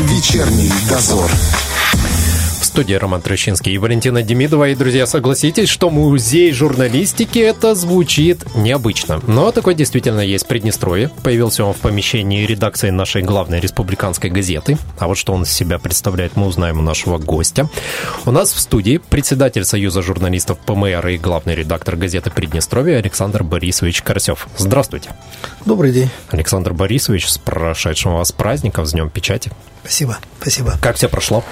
Вечерний дозор студии Роман Трещинский и Валентина Демидова. И, друзья, согласитесь, что музей журналистики это звучит необычно. Но такой действительно есть в Приднестровье. Появился он в помещении редакции нашей главной республиканской газеты. А вот что он из себя представляет, мы узнаем у нашего гостя. У нас в студии председатель Союза журналистов ПМР и главный редактор газеты Приднестровье Александр Борисович Карасев. Здравствуйте. Добрый день. Александр Борисович, с прошедшим вас праздником, с Днем Печати. Спасибо, спасибо. Как все прошло?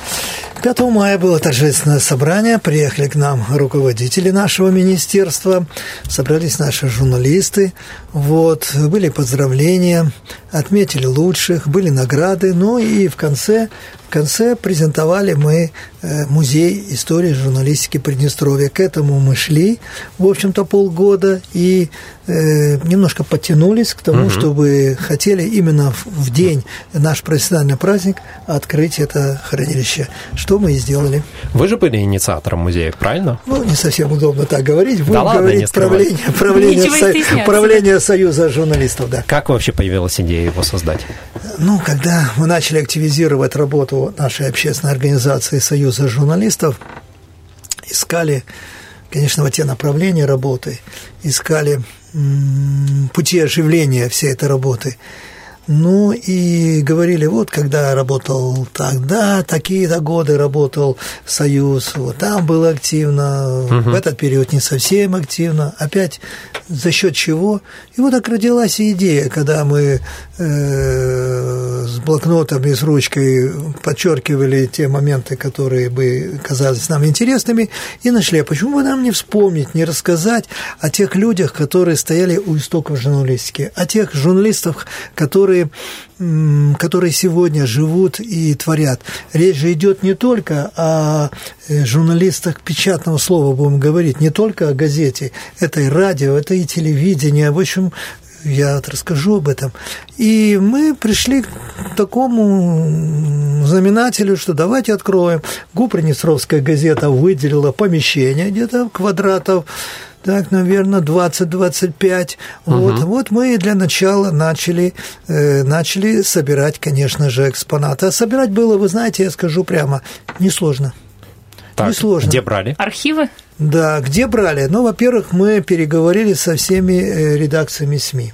5 мая было торжественное собрание, приехали к нам руководители нашего министерства, собрались наши журналисты, вот, были поздравления, отметили лучших, были награды, ну и в конце, в конце презентовали мы э, музей истории журналистики Приднестровья. К этому мы шли, в общем-то, полгода и э, немножко подтянулись к тому, угу. чтобы хотели именно в день наш профессиональный праздник открыть это хранилище, что мы и сделали. Вы же были инициатором музея, правильно? Ну, не совсем удобно так говорить. Будем да ладно, говорить правление, правление, со, правление Союза журналистов, да. Как вообще появилась идея его создать? Ну, когда мы начали активизировать работу нашей общественной организации Союза журналистов, искали, конечно, вот те направления работы, искали пути оживления всей этой работы. Ну и говорили, вот когда работал тогда, такие-то годы работал Союз, вот там было активно, угу. в этот период не совсем активно, опять за счет чего. И вот так родилась идея, когда мы э, с блокнотом и с ручкой подчеркивали те моменты, которые бы казались нам интересными, и нашли, а почему бы нам не вспомнить, не рассказать о тех людях, которые стояли у истоков журналистики, о тех журналистах, которые которые, которые сегодня живут и творят. Речь же идет не только о э, журналистах печатного слова, будем говорить, не только о газете, это и радио, это и телевидение, в общем, я расскажу об этом. И мы пришли к такому знаменателю, что давайте откроем. Гупринестровская газета выделила помещение где-то квадратов так, наверное, 20-25. Угу. Вот, вот мы для начала начали, э, начали собирать, конечно же, экспонаты. А собирать было, вы знаете, я скажу прямо, несложно. Так, несложно. Где брали? Архивы? Да, где брали? Ну, во-первых, мы переговорили со всеми э, редакциями СМИ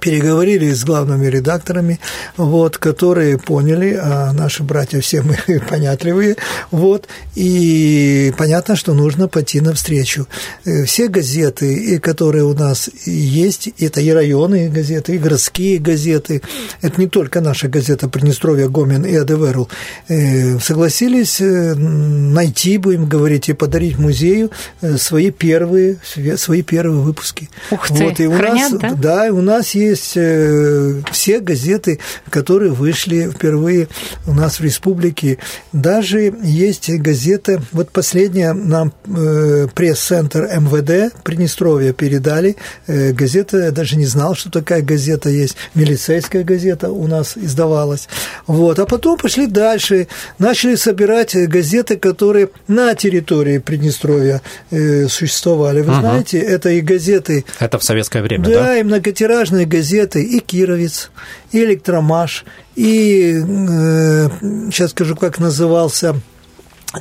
переговорили с главными редакторами, вот, которые поняли, а наши братья все мы понятливые, вот, и понятно, что нужно пойти навстречу. Э, все газеты, которые у нас есть, это и районные газеты, и городские газеты, это не только наша газета Приднестровье, Гомин и Адеверл, э, согласились э, найти, будем говорить, и подарить музею свои первые, свои первые выпуски. Ух ты, вот, и у Хранят, нас, да? Да, у нас есть э, все газеты, которые вышли впервые у нас в республике. Даже есть газета, вот последняя нам э, пресс-центр МВД Приднестровья передали. Э, газета, я даже не знал, что такая газета есть. Милицейская газета у нас издавалась. Вот. А потом пошли дальше, начали собирать газеты, которые на территории Приднестровья существовали. Вы угу. знаете, это и газеты... Это в советское время, да? Да, и многотиражные газеты, и «Кировец», и «Электромаш», и, э, сейчас скажу, как назывался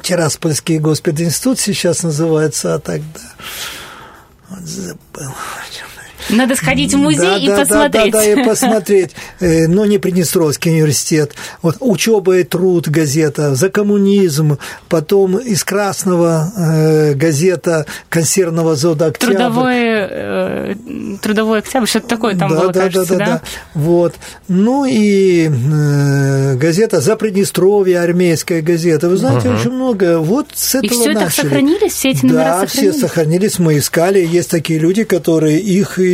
Тираспольский госпединститут, сейчас называется, а тогда... Вот забыл. Надо сходить в музей да, и да, посмотреть. Да, да, да, и посмотреть. Э, но не Приднестровский университет. Вот «Учеба и труд» газета, «За коммунизм», потом из Красного э, газета консервного завода «Октябрь». Трудовой, э, трудовой октябрь, что-то такое там да, было, да, кажется, да, да, да? Вот. Ну и э, газета «За Приднестровье», армейская газета. Вы знаете, угу. очень много. Вот с этого И все начали. так сохранились, все эти номера да, сохранились? все сохранились. Мы искали. Есть такие люди, которые их и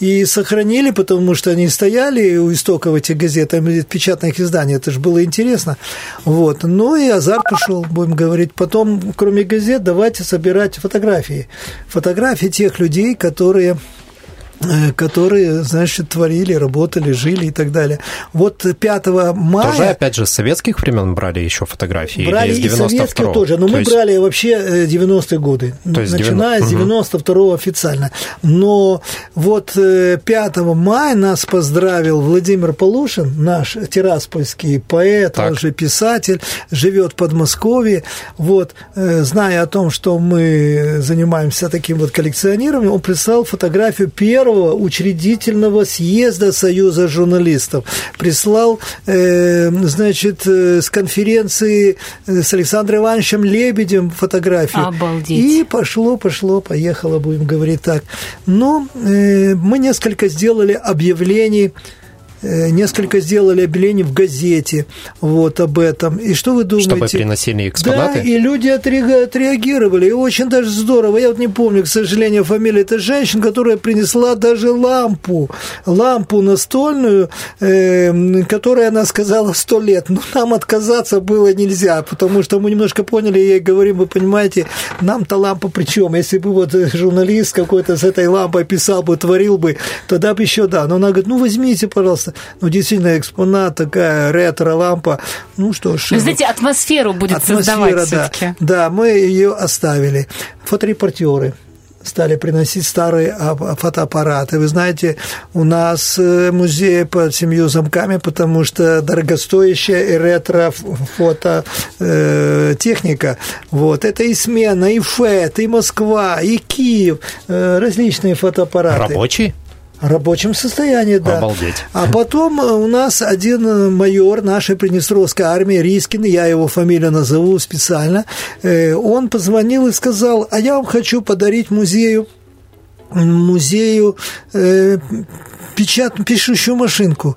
и, сохранили, потому что они стояли у истоков этих газет, печатных изданий, это же было интересно. Вот. Ну и азарт пошел, будем говорить. Потом, кроме газет, давайте собирать фотографии. Фотографии тех людей, которые которые, значит, творили, работали, жили и так далее. Вот 5 мая... Тоже, опять же, с советских времен брали еще фотографии? Брали из и советские тоже, но То мы есть... брали вообще 90-е э, годы, То есть начиная 90... с 92-го официально. Но вот 5 э, мая нас поздравил Владимир Полушин, наш тираспольский поэт, так. он же писатель, живет в Подмосковье. Вот, зная о том, что мы занимаемся таким вот коллекционированием, он прислал фотографию первого первого учредительного съезда Союза журналистов. Прислал, э, значит, э, с конференции э, с Александром Ивановичем Лебедем фотографию. Обалдеть. И пошло, пошло, поехало, будем говорить так. Но э, мы несколько сделали объявлений несколько сделали объявлений в газете вот об этом. И что вы думаете? Чтобы приносили экспонаты? Да, и люди отреагировали, и очень даже здорово. Я вот не помню, к сожалению, фамилию этой женщины, которая принесла даже лампу, лампу настольную, э, которая она сказала сто лет. Но нам отказаться было нельзя, потому что мы немножко поняли, я ей говорим, вы понимаете, нам-то лампа причем, если бы вот журналист какой-то с этой лампой писал бы, творил бы, тогда бы еще да. Но она говорит, ну возьмите, пожалуйста, прекрасно. Ну, действительно, экспонат, такая ретро-лампа. Ну что ж. Вы знаете, атмосферу будет атмосфера, создавать да. все-таки. Да, мы ее оставили. Фоторепортеры стали приносить старые фотоаппараты. Вы знаете, у нас э, музей под семью замками, потому что дорогостоящая и ретро-фототехника. Э, вот. Это и смена, и ФЭТ, и Москва, и Киев, э, различные фотоаппараты. Рабочие? Рабочем состоянии, да. Обалдеть. А потом э, у нас один э, майор нашей Приднестровской армии, Рискин, я его фамилию назову специально, э, он позвонил и сказал, а я вам хочу подарить музею музею э, печат, пишущую машинку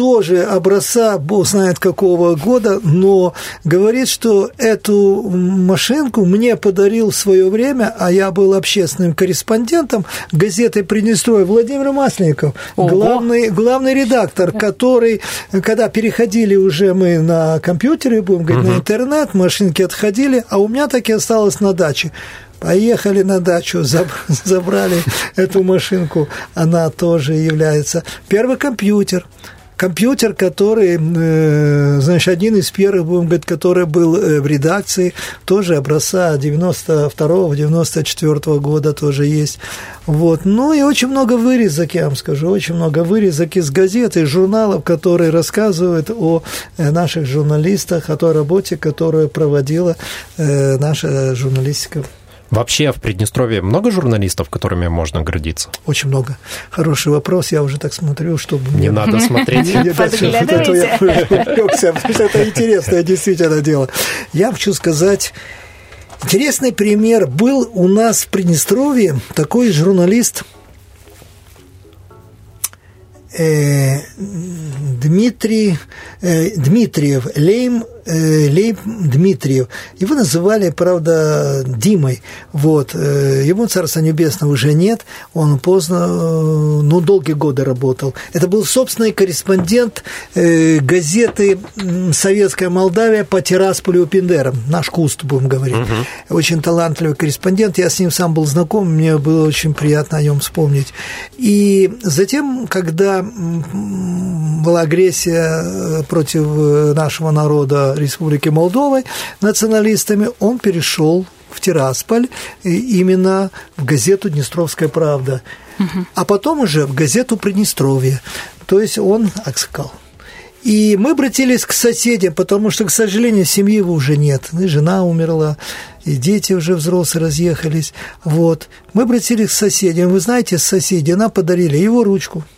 тоже образца, бог знает какого года, но говорит, что эту машинку мне подарил в свое время, а я был общественным корреспондентом газеты «Приднестровье» Владимир Масленников, главный, главный редактор, который, когда переходили уже мы на компьютеры, будем говорить, угу. на интернет, машинки отходили, а у меня так и осталось на даче. Поехали на дачу, забрали эту машинку, она тоже является. Первый компьютер – компьютер, который, э, значит, один из первых, будем говорить, который был э, в редакции, тоже образца 92-94 года тоже есть. Вот. Ну и очень много вырезок, я вам скажу, очень много вырезок из газет, из журналов, которые рассказывают о э, наших журналистах, о той работе, которую проводила наша журналистика Вообще в Приднестровье много журналистов, которыми можно гордиться? Очень много. Хороший вопрос. Я уже так смотрю, чтобы... Не надо смотреть. Это интересное действительно дело. Я хочу сказать... Интересный пример. Был у нас в Приднестровье такой журналист э, Дмитрий э, Дмитриев, Лейм Лейб Дмитриев. Его называли, правда, Димой. Вот. Э, ему Царства Небесного уже нет. Он поздно, э, ну, долгие годы работал. Это был собственный корреспондент газеты «Советская Молдавия» по Тирасполю Пиндерам. Наш Куст, будем говорить. Угу. Очень талантливый корреспондент. Я с ним сам был знаком, мне было очень приятно о нем вспомнить. И затем, когда была агрессия против нашего народа Республики Молдовы националистами, он перешел в Тирасполь именно в газету «Днестровская правда», угу. а потом уже в газету «Приднестровье». То есть он Акскал. И мы обратились к соседям, потому что, к сожалению, семьи его уже нет. И жена умерла, и дети уже взрослые разъехались. Вот. Мы обратились к соседям. Вы знаете, соседи нам подарили его ручку –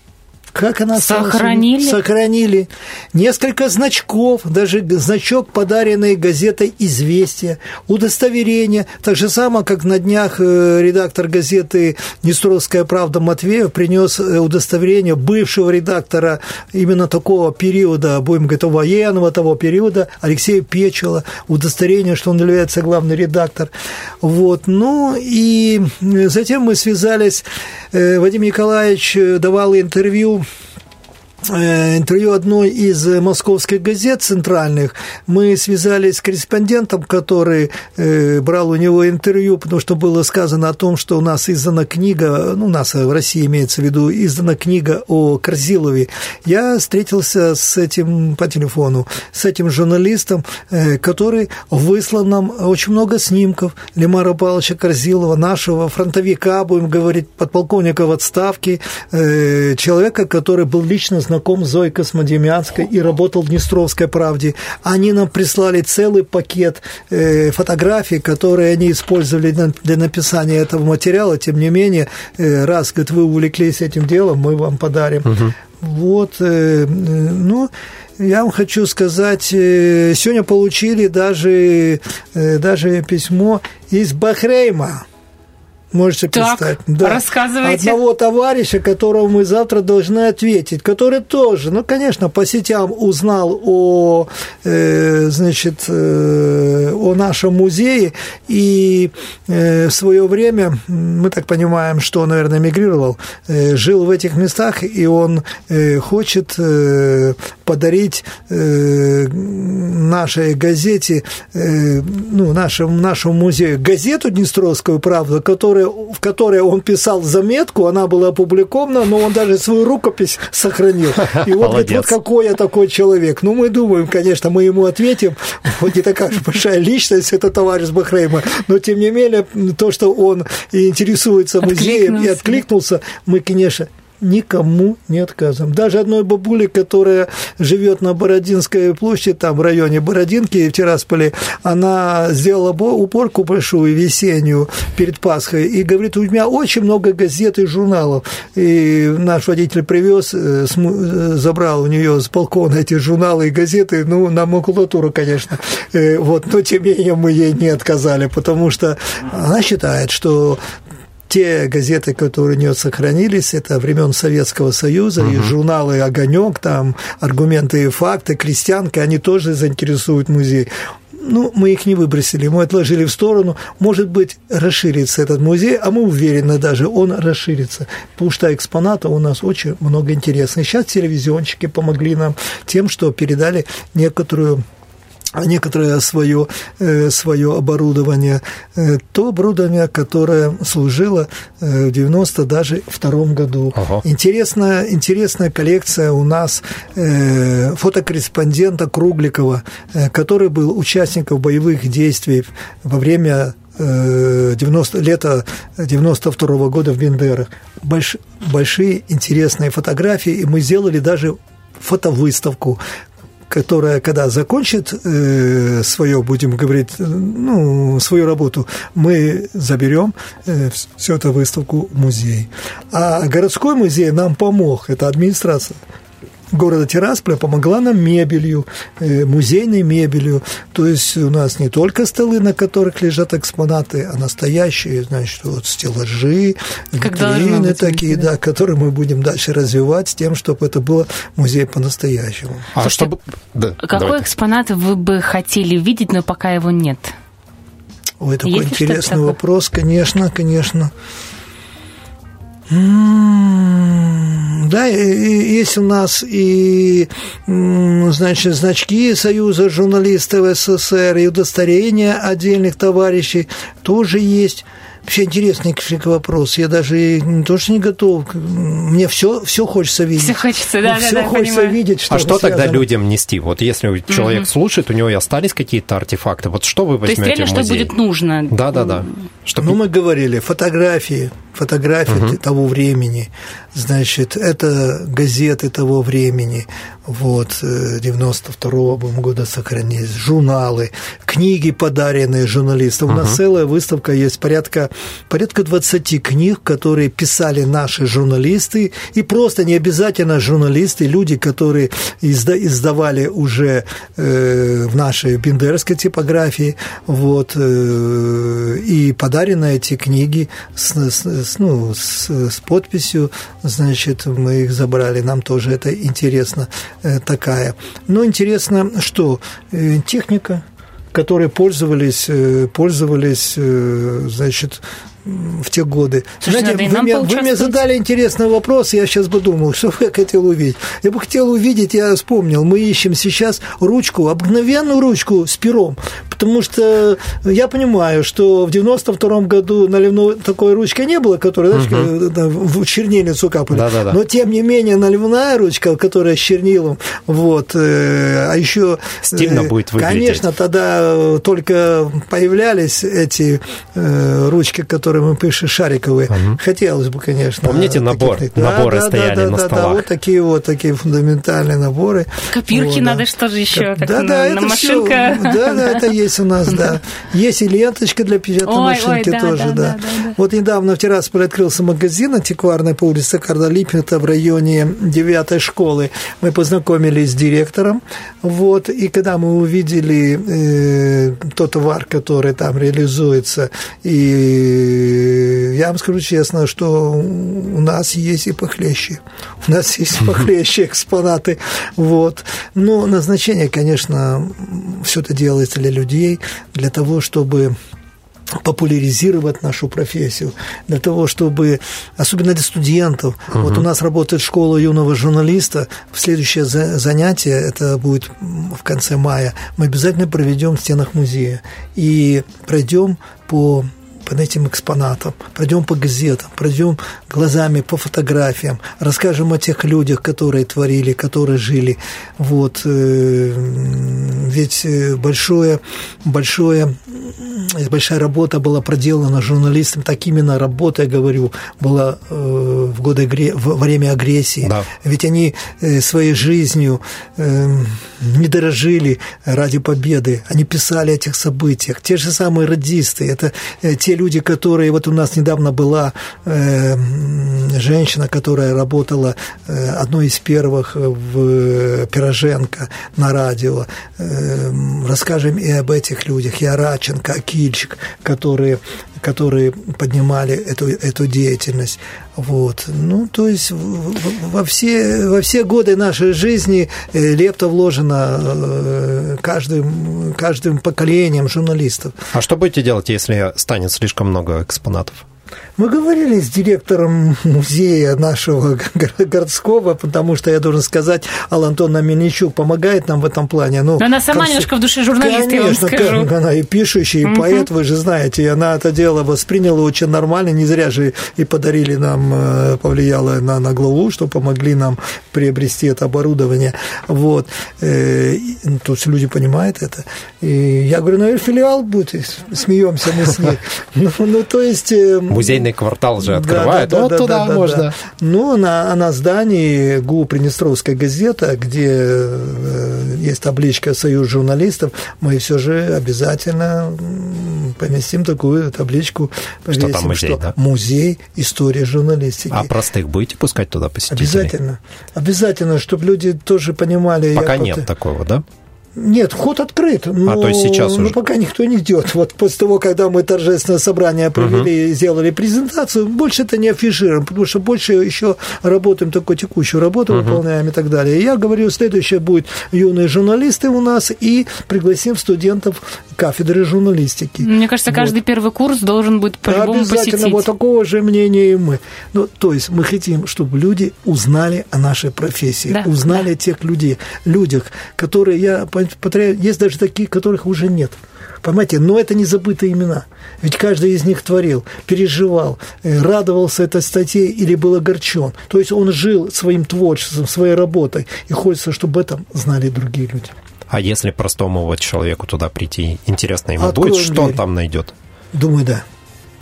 как она сохранили? Сохранили. Несколько значков, даже значок, подаренный газетой «Известия», удостоверение. Так же самое, как на днях э, редактор газеты «Днестровская правда» Матвеев принес э, удостоверение бывшего редактора именно такого периода, будем говорить, военного того периода, Алексея Печела, удостоверение, что он является главный редактор. Вот. Ну и затем мы связались, э, Вадим Николаевич давал интервью Э, интервью одной из московских газет центральных. Мы связались с корреспондентом, который э, брал у него интервью, потому что было сказано о том, что у нас издана книга, ну, у нас в России имеется в виду, издана книга о Корзилове. Я встретился с этим по телефону, с этим журналистом, э, который выслал нам очень много снимков Лемара Павловича Корзилова, нашего фронтовика, будем говорить, подполковника в отставке, человека, который был лично знаком знаком с Зоей Космодемьянской и работал в Днестровской правде. Они нам прислали целый пакет э, фотографий, которые они использовали для написания этого материала. Тем не менее, э, раз, говорит, вы увлеклись этим делом, мы вам подарим. Угу. Вот, э, ну, я вам хочу сказать, сегодня получили даже, даже письмо из Бахрейма. Можете так, представить. Да. Рассказывайте. Одного товарища, которого мы завтра должны ответить, который тоже, ну, конечно, по сетям узнал о, э, значит, э, о нашем музее, и э, в свое время, мы так понимаем, что он, наверное, мигрировал, э, жил в этих местах, и он э, хочет э, подарить э, нашей газете, э, ну, нашему, нашему музею газету Днестровскую правду, которая которой, в которой он писал заметку, она была опубликована, но он даже свою рукопись сохранил. И вот, говорит, вот какой я такой человек. Ну, мы думаем, конечно, мы ему ответим, вот не такая большая личность, это товарищ Бахрейма, но, тем не менее, то, что он интересуется музеем и откликнулся, мы, конечно, никому не отказываем. Даже одной бабуле, которая живет на Бородинской площади, там в районе Бородинки в Тирасполе, она сделала уборку большую весеннюю перед Пасхой и говорит, у меня очень много газет и журналов. И наш водитель привез, э, э, забрал у нее с балкона эти журналы и газеты, ну, на макулатуру, конечно. Э, вот, но тем не менее мы ей не отказали, потому что она считает, что те газеты, которые у нее сохранились, это времен Советского Союза, угу. и журналы «Огонек», там «Аргументы и факты», «Крестьянка», они тоже заинтересуют музей ну, мы их не выбросили, мы отложили в сторону. Может быть, расширится этот музей, а мы уверены даже, он расширится, потому что экспонатов у нас очень много интересных. Сейчас телевизионщики помогли нам тем, что передали некоторую а некоторое свое, э, свое оборудование, э, то оборудование, которое служило э, в 90 даже втором году. Ага. Интересная, интересная коллекция у нас фотокорреспондента Кругликова, который был участником боевых действий во время 90, лета 92 -го года в Бендерах. Больш, большие интересные фотографии, и мы сделали даже фотовыставку, которая, когда закончит э, свое, будем говорить, ну, свою работу, мы заберем э, всю эту выставку в музей. А городской музей нам помог, это администрация города Тирасполя помогла нам мебелью, э, музейной мебелью. То есть у нас не только столы, на которых лежат экспонаты, а настоящие, значит, вот стеллажи, витрины такие, да, которые мы будем дальше развивать с тем, чтобы это было музей по-настоящему. А чтобы... Да, Какой давайте. экспонат вы бы хотели видеть, но пока его нет? Ой, такой Есть интересный вопрос, конечно, конечно. Да, есть у нас и, значит, значки Союза журналистов СССР, и удостоверения отдельных товарищей тоже есть. Вообще интересный вопрос. Я даже не то, что не готов. Мне все, все хочется видеть. Все хочется, да, все да, хочется понимаю. видеть. Что а что связано. тогда людям нести? Вот если человек угу. слушает, у него и остались какие-то артефакты. Вот что вы возьмете То есть реально, в музей? что будет нужно? Да, да, да. Чтобы... Ну, мы говорили, фотографии, фотографии угу. того времени, значит, это газеты того времени, вот, 92 -го года сохранились, журналы, книги, подаренные журналистам. Угу. У нас целая выставка есть, порядка, порядка 20 книг, которые писали наши журналисты, и просто не обязательно журналисты, люди, которые издавали уже э, в нашей бендерской типографии, вот, э, и подарены эти книги с, с, ну, с, с подписью, значит, мы их забрали, нам тоже это интересно э, такая. Но интересно, что э, техника, которой пользовались, э, пользовались, значит, в те годы. Слушайте, Знаете, вы, мне, вы мне задали интересный вопрос, я сейчас бы думал, что я хотел увидеть. Я бы хотел увидеть, я вспомнил, мы ищем сейчас ручку, обыкновенную ручку с пером, потому что я понимаю, что в 92 году наливной такой ручки не было, которая, знаешь, угу. в чернильницу капали. Да, да, да. Но, тем не менее, наливная ручка, которая с чернилом, вот, э, а еще... Стильно э, будет выглядеть. Конечно, тогда только появлялись эти э, ручки, которые мы пишем шариковые. Угу. Хотелось бы, конечно. Помните набор? Таких, наборы да, стояли да, да, на да, столах. Да, вот такие вот, такие фундаментальные наборы. Копирки вот, надо да. что же еще? Как да, на, да, на это машинка. Все, да, да, это есть у нас, да. Есть и ленточка для печатной ой, машинки ой, да, тоже, да, да. Да, да. Вот недавно в Тирасполе открылся магазин антикварный по улице Карла Липпета в районе 9 школы. Мы познакомились с директором, вот, и когда мы увидели э, тот товар, который там реализуется, и я вам скажу честно, что у нас есть и похлеще. У нас есть похлеще экспонаты. Вот. Но назначение, конечно, все это делается для людей, для того, чтобы популяризировать нашу профессию, для того, чтобы, особенно для студентов, угу. вот у нас работает школа юного журналиста, в следующее занятие, это будет в конце мая, мы обязательно проведем в стенах музея и пройдем по под этим экспонатам, пройдем по газетам, пройдем глазами по фотографиям, расскажем о тех людях, которые творили, которые жили. Вот. Э, ведь э, большое, большое, большая работа была проделана журналистом, так именно работа, я говорю, была э, в годы в время агрессии. Да. Ведь они своей жизнью не дорожили ради победы, они писали о этих событиях. Те же самые радисты, это те люди, которые... Вот у нас недавно была э, женщина, которая работала э, одной из первых в Пироженко на радио. Э, расскажем и об этих людях, и о Раченко, Кильчик, которые которые поднимали эту, эту деятельность. Вот. Ну, то есть во все, во все годы нашей жизни э, лепта вложена э, каждым, каждым поколением журналистов. А что будете делать, если станет слишком много экспонатов? Мы говорили с директором музея нашего городского, потому что, я должен сказать, Алла Антоновна Мельничук помогает нам в этом плане. Ну, Но она сама немножко в душе журналист, Конечно, я вам скажу. Как, она и пишущий, и угу. поэт, вы же знаете, и она это дело восприняла очень нормально, не зря же и подарили нам, э, повлияло на, на главу, что помогли нам приобрести это оборудование. Вот. Э, ну, то есть люди понимают это. И я говорю, наверное, филиал будет, смеемся мы с ней. Ну, ну то есть... Э, Музейный квартал же открывают, да, да, вот да, туда да, можно. Да. Ну, на, на здании ГУ «Приднестровская газета», где э, есть табличка «Союз журналистов», мы все же обязательно поместим такую табличку. Повесим, что там музей, что да? Музей истории журналистики. А простых будете пускать туда посетителей? Обязательно. Обязательно, чтобы люди тоже понимали. Пока нет вот... такого, да? Нет, вход открыт. Но, а, то есть сейчас уже? Но пока никто не идет. Вот после того, когда мы торжественное собрание провели, угу. сделали презентацию, больше это не афишируем, потому что больше еще работаем такую текущую работу, угу. выполняем и так далее. И я говорю, следующее будет юные журналисты у нас и пригласим студентов кафедры журналистики. Мне кажется, каждый вот. первый курс должен быть по-любому Обязательно посетить. вот такого же мнения и мы. Ну, то есть мы хотим, чтобы люди узнали о нашей профессии, да, узнали да. о тех людей, людях, которые я есть даже такие, которых уже нет. Понимаете, но это не забытые имена. Ведь каждый из них творил, переживал, э, радовался этой статье или был огорчен. То есть он жил своим творчеством, своей работой. И хочется, чтобы об этом знали другие люди. А если простому вот человеку туда прийти, интересно ему Откуда будет, что он там найдет? Думаю, да.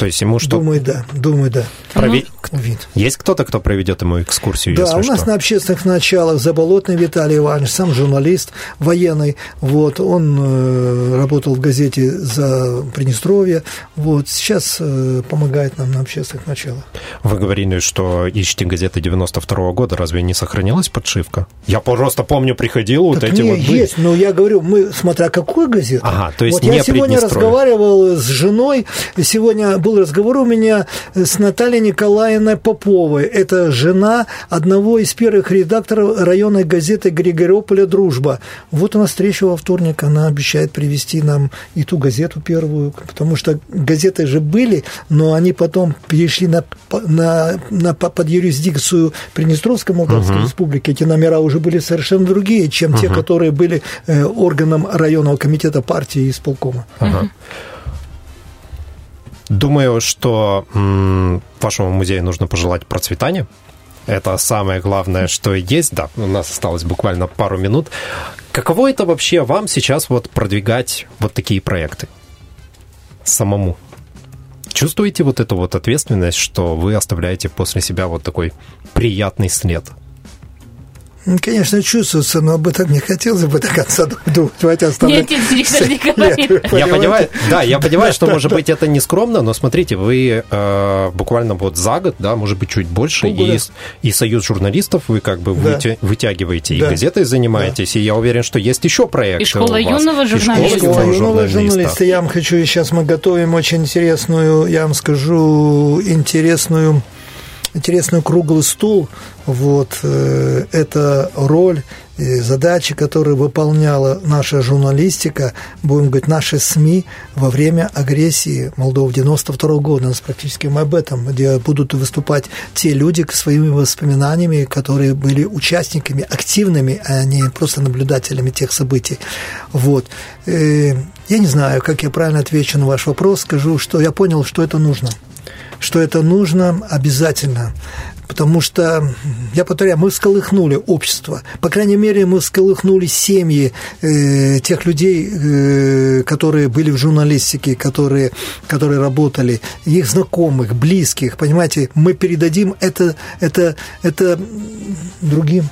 То есть ему что? Думаю, да. Думаю, да. Прове... Вид. Есть кто-то, кто проведет ему экскурсию? Да, у нас что? на общественных началах Заболотный Виталий Иванович, сам журналист военный. Вот, он э, работал в газете за Приднестровье. Вот, сейчас э, помогает нам на общественных началах. Вы говорили, что ищете газеты 92 -го года. Разве не сохранилась подшивка? Я просто помню, приходил, вот эти вот были. есть, но я говорю, мы, смотря какую газету. Ага, то есть вот не я сегодня разговаривал с женой, сегодня был был разговор у меня с Натальей Николаевной Поповой. Это жена одного из первых редакторов районной газеты Григориополя «Дружба». Вот у нас встреча во вторник, она обещает привести нам и ту газету первую, потому что газеты же были, но они потом перешли на, на, на, под юрисдикцию Приднестровской Молдавской uh-huh. Республики. Эти номера уже были совершенно другие, чем uh-huh. те, которые были э, органом районного комитета партии и исполкома. Uh-huh. Думаю, что м, вашему музею нужно пожелать процветания. Это самое главное, что есть. Да, у нас осталось буквально пару минут. Каково это вообще вам сейчас вот продвигать вот такие проекты самому? Чувствуете вот эту вот ответственность, что вы оставляете после себя вот такой приятный след? Конечно, чувствуется, но об этом не хотелось бы до конца думать. Давайте оставлять. Нет, нет, не говорит. Я понимаю, да, я понимаю, что, может быть, это не скромно, но смотрите, вы э, буквально вот за год, да, может быть, чуть больше, и, союз журналистов вы как бы вытягиваете, и газетой занимаетесь, и я уверен, что есть еще проекты И школа юного журналиста. И школа юного журналиста. Я вам хочу, сейчас мы готовим очень интересную, я вам скажу, интересную интересный круглый стол. Вот, э, это роль и задачи, которые выполняла наша журналистика, будем говорить, наши СМИ во время агрессии Молдовы 92 года. У нас практически мы об этом, где будут выступать те люди к своими воспоминаниями, которые были участниками, активными, а не просто наблюдателями тех событий. Вот. Э, я не знаю, как я правильно отвечу на ваш вопрос, скажу, что я понял, что это нужно – что это нужно обязательно. Потому что, я повторяю, мы всколыхнули общество. По крайней мере, мы всколыхнули семьи э, тех людей, э, которые были в журналистике, которые, которые работали, их знакомых, близких. Понимаете, мы передадим это, это, это другим.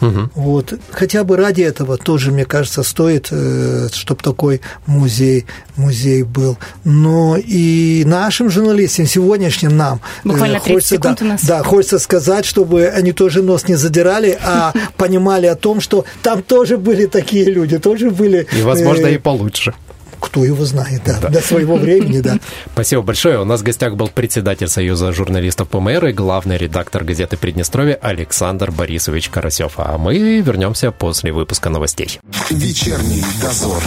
Угу. Вот. Хотя бы ради этого тоже, мне кажется, стоит, э, чтобы такой музей, музей был. Но и нашим журналистам, сегодняшним нам, э, Буквально хочется, да, у нас. да, хочется сказать, чтобы они тоже нос не задирали, а понимали о том, что там тоже были такие люди, тоже были... И, возможно, э, и получше кто его знает, да, да. до своего времени, да. Спасибо большое. У нас в гостях был председатель Союза журналистов ПМР и главный редактор газеты «Приднестровье» Александр Борисович Карасев. А мы вернемся после выпуска новостей. Вечерний дозор.